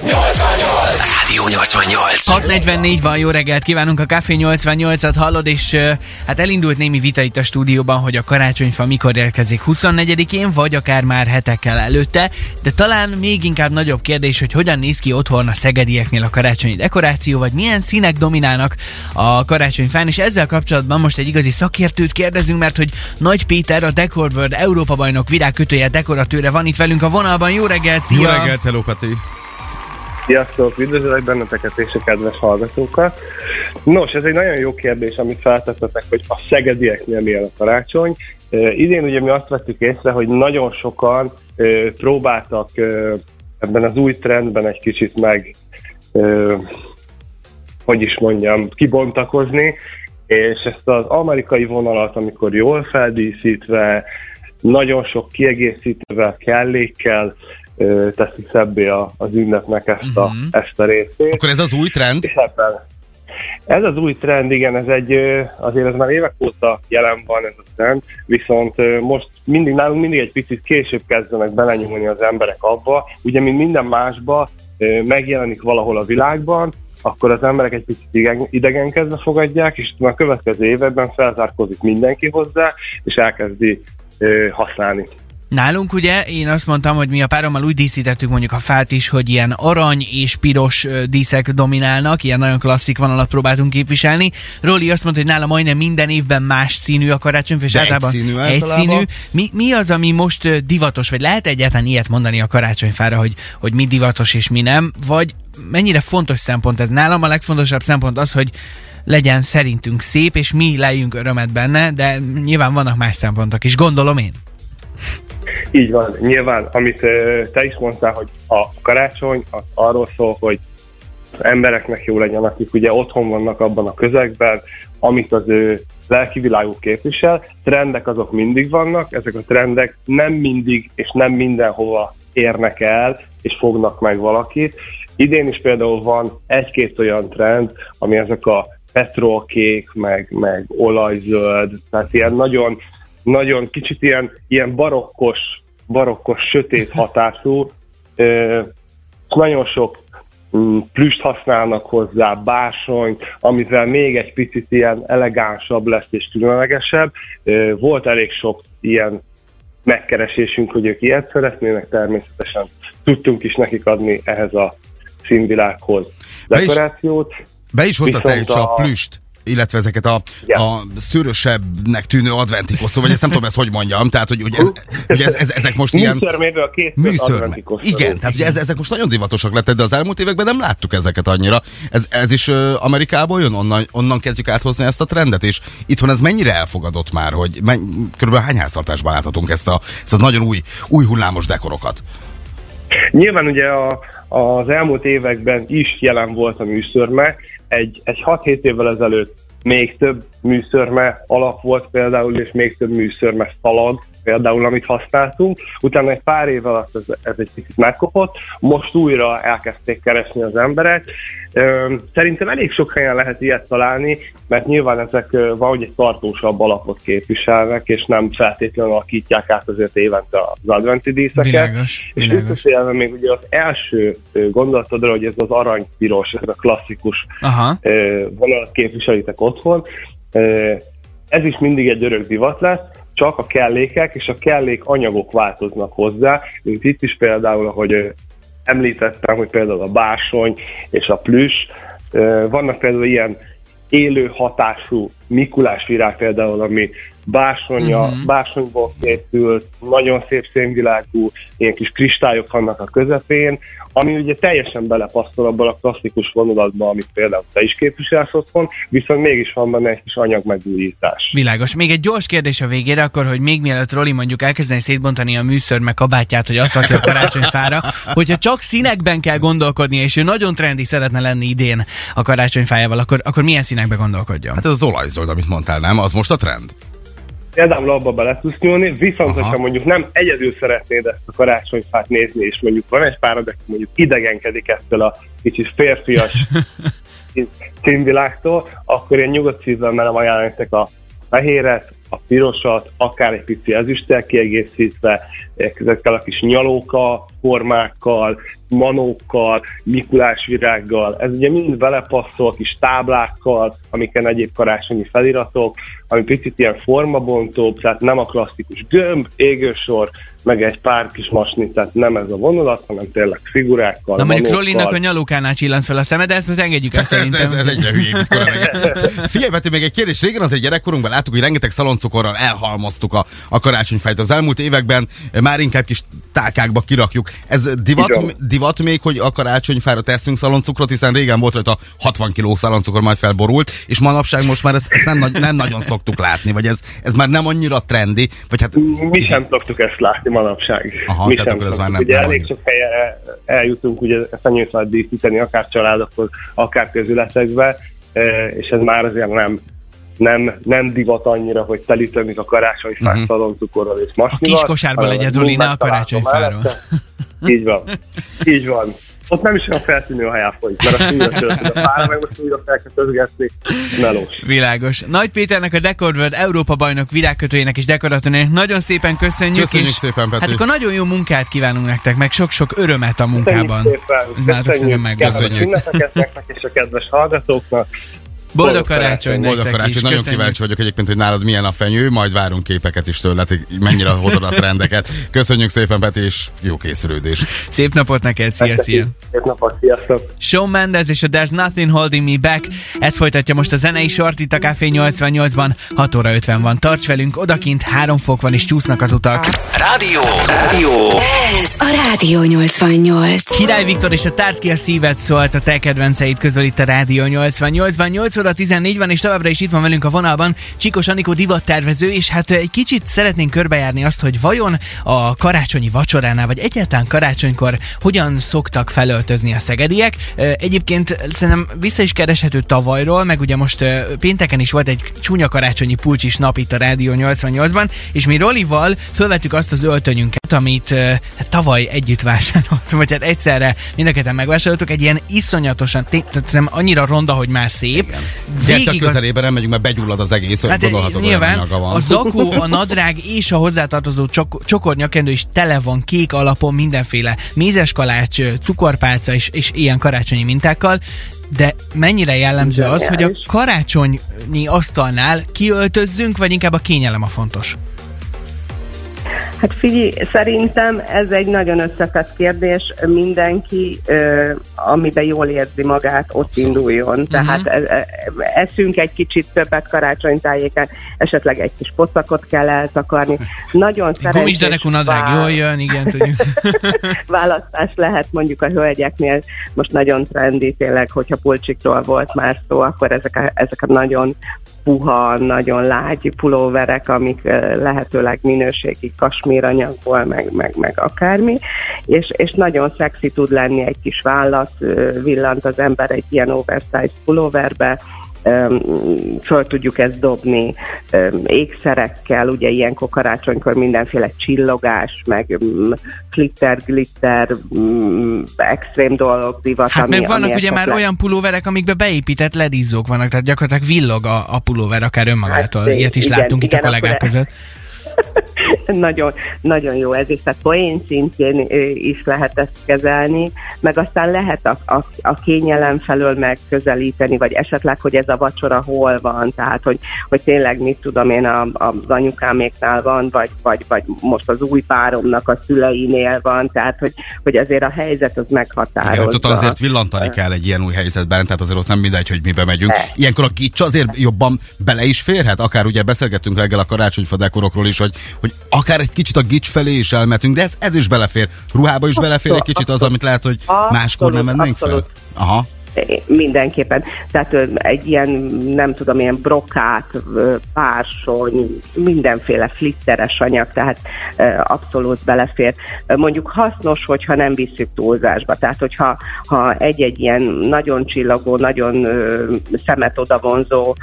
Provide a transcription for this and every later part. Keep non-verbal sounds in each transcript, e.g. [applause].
Rádió 88. 644 van, jó reggelt kívánunk, a Café 88-at hallod, és hát elindult némi vita itt a stúdióban, hogy a karácsonyfa mikor érkezik 24-én, vagy akár már hetekkel előtte, de talán még inkább nagyobb kérdés, hogy hogyan néz ki otthon a szegedieknél a karácsonyi dekoráció, vagy milyen színek dominálnak a karácsonyfán, és ezzel kapcsolatban most egy igazi szakértőt kérdezünk, mert hogy Nagy Péter, a Decor World Európa bajnok virágkötője dekoratőre van itt velünk a vonalban. Jó reggelt, szia! Jó reggelt, hello Kati! Sziasztok, üdvözlök benneteket és a kedves hallgatókat. Nos, ez egy nagyon jó kérdés, amit feltettetek, hogy a szegedieknél milyen a karácsony. Uh, idén ugye mi azt vettük észre, hogy nagyon sokan próbáltak ebben az új trendben egy kicsit meg, hogy is mondjam, kibontakozni, és ezt az amerikai vonalat, amikor jól feldíszítve, nagyon sok kiegészítővel, kellékkel, teszi szebbé az ünnepnek ezt a, uh-huh. ezt a részét. Akkor ez az új trend? Ez az új trend, igen, ez egy, azért ez már évek óta jelen van ez a trend, viszont most mindig, nálunk mindig egy picit később kezdenek belenyúlni az emberek abba, ugye mint minden másba megjelenik valahol a világban, akkor az emberek egy picit idegenkezve fogadják, és a következő években felzárkozik mindenki hozzá, és elkezdi használni. Nálunk ugye én azt mondtam, hogy mi a párommal úgy díszítettük mondjuk a fát is, hogy ilyen arany és piros díszek dominálnak, ilyen nagyon klasszik vonalat próbáltunk képviselni. Roli azt mondta, hogy nála majdnem minden évben más színű a karácsonyfa, és általában egyszínű. egyszínű. Mi, mi az, ami most divatos, vagy lehet egyáltalán ilyet mondani a karácsonyfára, hogy, hogy mi divatos és mi nem, vagy mennyire fontos szempont ez? Nálam a legfontosabb szempont az, hogy legyen szerintünk szép, és mi lejjünk örömet benne, de nyilván vannak más szempontok is, gondolom én. Így van, nyilván, amit te is mondtál, hogy a karácsony az arról szól, hogy az embereknek jó legyen, akik ugye otthon vannak abban a közegben, amit az ő lelki világuk képvisel. Trendek azok mindig vannak, ezek a trendek nem mindig és nem mindenhova érnek el, és fognak meg valakit. Idén is például van egy-két olyan trend, ami ezek a petrolkék, meg, meg olajzöld, tehát ilyen nagyon nagyon kicsit ilyen, ilyen barokkos, barokkos, sötét hatású, nagyon sok mm, plüst használnak hozzá, básonyt, amivel még egy picit ilyen elegánsabb lesz és különlegesebb. Volt elég sok ilyen megkeresésünk, hogy ők ilyet szeretnének, természetesen tudtunk is nekik adni ehhez a színvilághoz dekorációt. Be is, be is hozta te a, a plüst illetve ezeket a, yeah. a szőrösebbnek tűnő adventikosztó, vagy ezt nem tudom ezt hogy mondjam, tehát hogy, hogy, ez, hogy ez, ez, ezek most ilyen... Műször a két műször. Igen, tehát hogy ez, ezek most nagyon divatosak lettek, de az elmúlt években nem láttuk ezeket annyira. Ez, ez is Amerikából jön, onnan, onnan kezdjük áthozni ezt a trendet, és itthon ez mennyire elfogadott már, hogy menny, körülbelül hány háztartásban láthatunk ezt a, ezt a nagyon új, új hullámos dekorokat? Nyilván ugye a, az elmúlt években is jelen volt a műszörme, egy, egy 6-7 évvel ezelőtt még több műszörme alap volt például, és még több műszörme szalag, például, amit használtunk. Utána egy pár év alatt ez, ez egy picit megkopott, most újra elkezdték keresni az emberek. Szerintem elég sok helyen lehet ilyet találni, mert nyilván ezek valahogy egy tartósabb alapot képviselnek, és nem feltétlenül alakítják át azért évente az adventi díszeket. Világos, és visszatérve még ugye az első gondolatodra, hogy ez az aranypiros, ez a klasszikus Aha. vonalat képviselitek otthon, ez is mindig egy örök divat lesz, csak a kellékek és a kellék anyagok változnak hozzá, mint itt is például, ahogy említettem, hogy például a básony és a plüss, vannak például ilyen élő hatású Mikulás virág például, ami básonya, uh-huh. básonyból készült, nagyon szép szénvilágú, ilyen kis kristályok vannak a közepén, ami ugye teljesen belepasztol abban a klasszikus vonulatban, amit például te is képviselsz otthon, viszont mégis van benne egy kis anyagmegújítás. Világos. Még egy gyors kérdés a végére, akkor, hogy még mielőtt Roli mondjuk elkezdeni szétbontani a műször meg kabátját, hogy azt rakja a karácsonyfára, [laughs] hogyha csak színekben kell gondolkodni, és ő nagyon trendi szeretne lenni idén a karácsonyfájával, akkor, akkor milyen színekbe gondolkodjon? Hát ez az olajzöld, amit mondtál, nem? Az most a trend? Például abba bele tudsz nyúlni, viszont Aha. hogyha mondjuk nem egyedül szeretnéd ezt a karácsonyfát nézni, és mondjuk van egy pár, aki mondjuk idegenkedik ettől a kicsit férfias [laughs] színvilágtól, akkor én nyugodt szívvel merem ajánlani a fehéret, a pirosat, akár egy pici ezüsttel kiegészítve, ezekkel a kis nyalóka formákkal, manókkal, Mikulás virággal. Ez ugye mind belepasszol kis táblákkal, amiken egyéb karácsonyi feliratok, ami picit ilyen formabontóbb, tehát nem a klasszikus gömb, égősor, meg egy pár kis masni, tehát nem ez a vonulat, hanem tényleg figurákkal. Na mondjuk Rollinak a nyalukánál csillant fel a szemed, de ezt most engedjük el szerintem. Ez, ez, ez egyre hülyébb itt Figyelj, Beti, még egy kérdés. Régen az egy gyerekkorunkban láttuk, hogy rengeteg szaloncukorral elhalmoztuk a, a karácsonyfájt. Az elmúlt években már inkább kis tálkákba kirakjuk. Ez divat, divat még, hogy a karácsonyfára teszünk szaloncukrot, hiszen régen volt rajta 60 kg szaloncukor, majd felborult, és manapság most már ezt, ezt nem, nem nagyon szoktuk látni, vagy ez, ez már nem annyira trendi, vagy hát... Mi sem szoktuk ezt látni manapság. Aha, Mi tehát akkor ez már nem, ugye nem elég sok helyen eljutunk ugye fenyőfát díszíteni, akár családokhoz, akár közületekbe, e, és ez már azért nem nem, nem divat annyira, hogy telítenik a karácsonyfát uh-huh. szaloncukorral és masnival. A kis kosárba legyen Roli, ne a karácsonyfáról. Így van. Így van ott nem is olyan feltűnő a hajáfolyt, mert azt újra a pár, meg most újra fel kell közgetni. Melós. Világos. Nagy Péternek a Decor World Európa bajnok virágkötőjének és dekoratónének nagyon szépen köszönjük. Köszönjük és szépen, Peti. Hát akkor nagyon jó munkát kívánunk nektek, meg sok-sok örömet a munkában. Köszönjük szépen. Köszönjük. Köszönjük. és a kedves hallgatóknak. Boldog karácsony, Boldog karácsony. Nagyon kíváncsi vagyok egyébként, hogy nálad milyen a fenyő, majd várunk képeket is tőled, hogy mennyire hozod a trendeket. Köszönjük szépen, Peti, és jó készülődés. Szép napot neked, szia, szia. Szép napot, sziasztok. Shawn Mendes és a There's Nothing Holding Me Back. Ez folytatja most a zenei sort itt a Café 88-ban. 6 óra 50 van. Tarts velünk, odakint 3 fok van és csúsznak az utak. Rádió! Rádió! Ez a Rádió 88. Király Viktor és a Tárt ki a szívet szólt a te kedvenceid közül itt a Rádió 88-ban. 8 óra 14 van, és továbbra is itt van velünk a vonalban Csikos Anikó divattervező, és hát egy kicsit szeretnénk körbejárni azt, hogy vajon a karácsonyi vacsoránál, vagy egyáltalán karácsonykor hogyan szoktak felöltözni a szegediek. Egyébként szerintem vissza is kereshető tavalyról, meg ugye most pénteken is volt egy csúnya karácsonyi pulcsis nap itt a Rádió 88-ban, és mi Rolival fölvettük azt az öltönyünket, amit hát tavaly együtt vásároltunk, vagy hát egyszerre mind megvásároltuk, egy ilyen iszonyatosan, tehát annyira ronda, hogy már szép, Igen Gyertek közelébe nem megyünk, mert begyullad az egész, hát gondolhatod nyilván, van. A zakó, a nadrág és a hozzátartozó csok- csokornyakendő is tele van kék alapon mindenféle mézes kalács, cukorpálca és, és ilyen karácsonyi mintákkal de mennyire jellemző az, hogy a karácsonyi asztalnál kiöltözzünk, vagy inkább a kényelem a fontos? Hát figyelj, szerintem ez egy nagyon összetett kérdés. Mindenki, ö, amiben jól érzi magát, ott Abszolút. induljon. Uh-huh. Tehát e, e, eszünk egy kicsit többet karácsonytájéken, esetleg egy kis pocakot kell eltakarni. Nagyon szeretném. Gumisderekú nadrág jól jön, igen, tudjuk. [laughs] Választás lehet mondjuk a hölgyeknél. Most nagyon trendi tényleg, hogyha pulcsikról volt már szó, akkor ezek a, ezek a nagyon puha, nagyon lágy pulóverek, amik lehetőleg minőségi kasmíranyagból, meg, meg, meg akármi, és, és nagyon szexi tud lenni egy kis vállat, villant az ember egy ilyen oversize pulóverbe, föl tudjuk ezt dobni ékszerekkel, ugye ilyenkor karácsonykor mindenféle csillogás, meg glitter, glitter, extrém dolgok divat. Hát ami, meg vannak ami ugye már le... olyan pulóverek, amikbe beépített ledízók vannak, tehát gyakorlatilag villog a, a pulóver akár önmagától. Hát, Ilyet is igen, láttunk igen, itt a kollégák között. [laughs] nagyon, nagyon jó ez is, tehát poén szintjén is lehet ezt kezelni, meg aztán lehet a, a, a kényelem felől megközelíteni, vagy esetleg, hogy ez a vacsora hol van, tehát, hogy, hogy tényleg mit tudom én, a, a, az anyukáméknál van, vagy, vagy, vagy most az új páromnak a szüleinél van, tehát, hogy, hogy azért a helyzet az meghatározza. Igen, ott azért villantani kell egy ilyen új helyzetben, tehát azért ott nem mindegy, hogy mibe megyünk. Ilyenkor a kics azért jobban bele is férhet, akár ugye beszélgettünk reggel a karácsonyfa dekorokról is, hogy, hogy akár egy kicsit a gics felé is elmetünk, de ez, ez is belefér. Ruhába is belefér egy kicsit az, amit lehet, hogy máskor nem mennénk fel. Aha mindenképpen. Tehát egy ilyen, nem tudom, ilyen brokát, pársony, mindenféle flitteres anyag, tehát abszolút belefér. Mondjuk hasznos, hogyha nem visszük túlzásba. Tehát, hogyha ha egy-egy ilyen nagyon csillagó, nagyon szemet odavonzó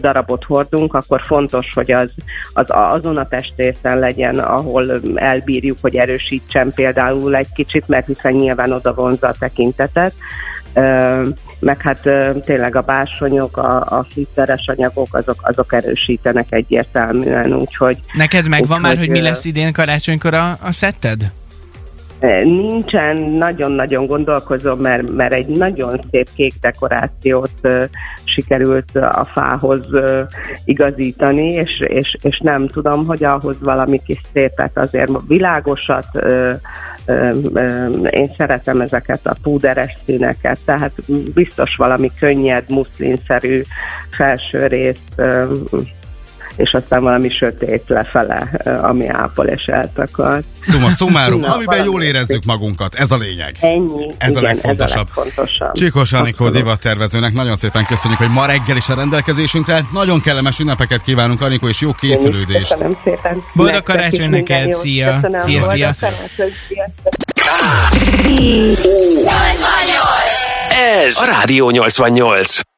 darabot hordunk, akkor fontos, hogy az, az azon a testészen legyen, ahol elbírjuk, hogy erősítsen például egy kicsit, mert hiszen nyilván odavonza a tekintetet meg hát tényleg a bársonyok, a, a fűszeres anyagok, azok, azok erősítenek egyértelműen, úgyhogy Neked megvan már, Úgyhogy, hogy mi lesz idén karácsonykor a, a szetted? Nincsen, nagyon-nagyon gondolkozom, mert, mert egy nagyon szép kék dekorációt sikerült a fához igazítani, és, és, és nem tudom, hogy ahhoz valami kis szépet, azért világosat, én szeretem ezeket a púderes színeket, tehát biztos valami könnyed, muszlinszerű felső részt, és aztán valami sötét lefele, ami ápol és eltakar. Szuma, szumárum, [laughs] Na, amiben jól érezzük magunkat, ez a lényeg. Ennyi. Ez a igen, legfontosabb. Ez a legfontosabb. Csikos Anikó divattervezőnek nagyon szépen köszönjük, hogy ma reggel is a rendelkezésünkre. Nagyon kellemes ünnepeket kívánunk, Anikó, és jó készülődést. Köszönöm szépen. Boldog karácsony neked, szia. Köszönöm, Szia, szia. Ez a Rádió 88.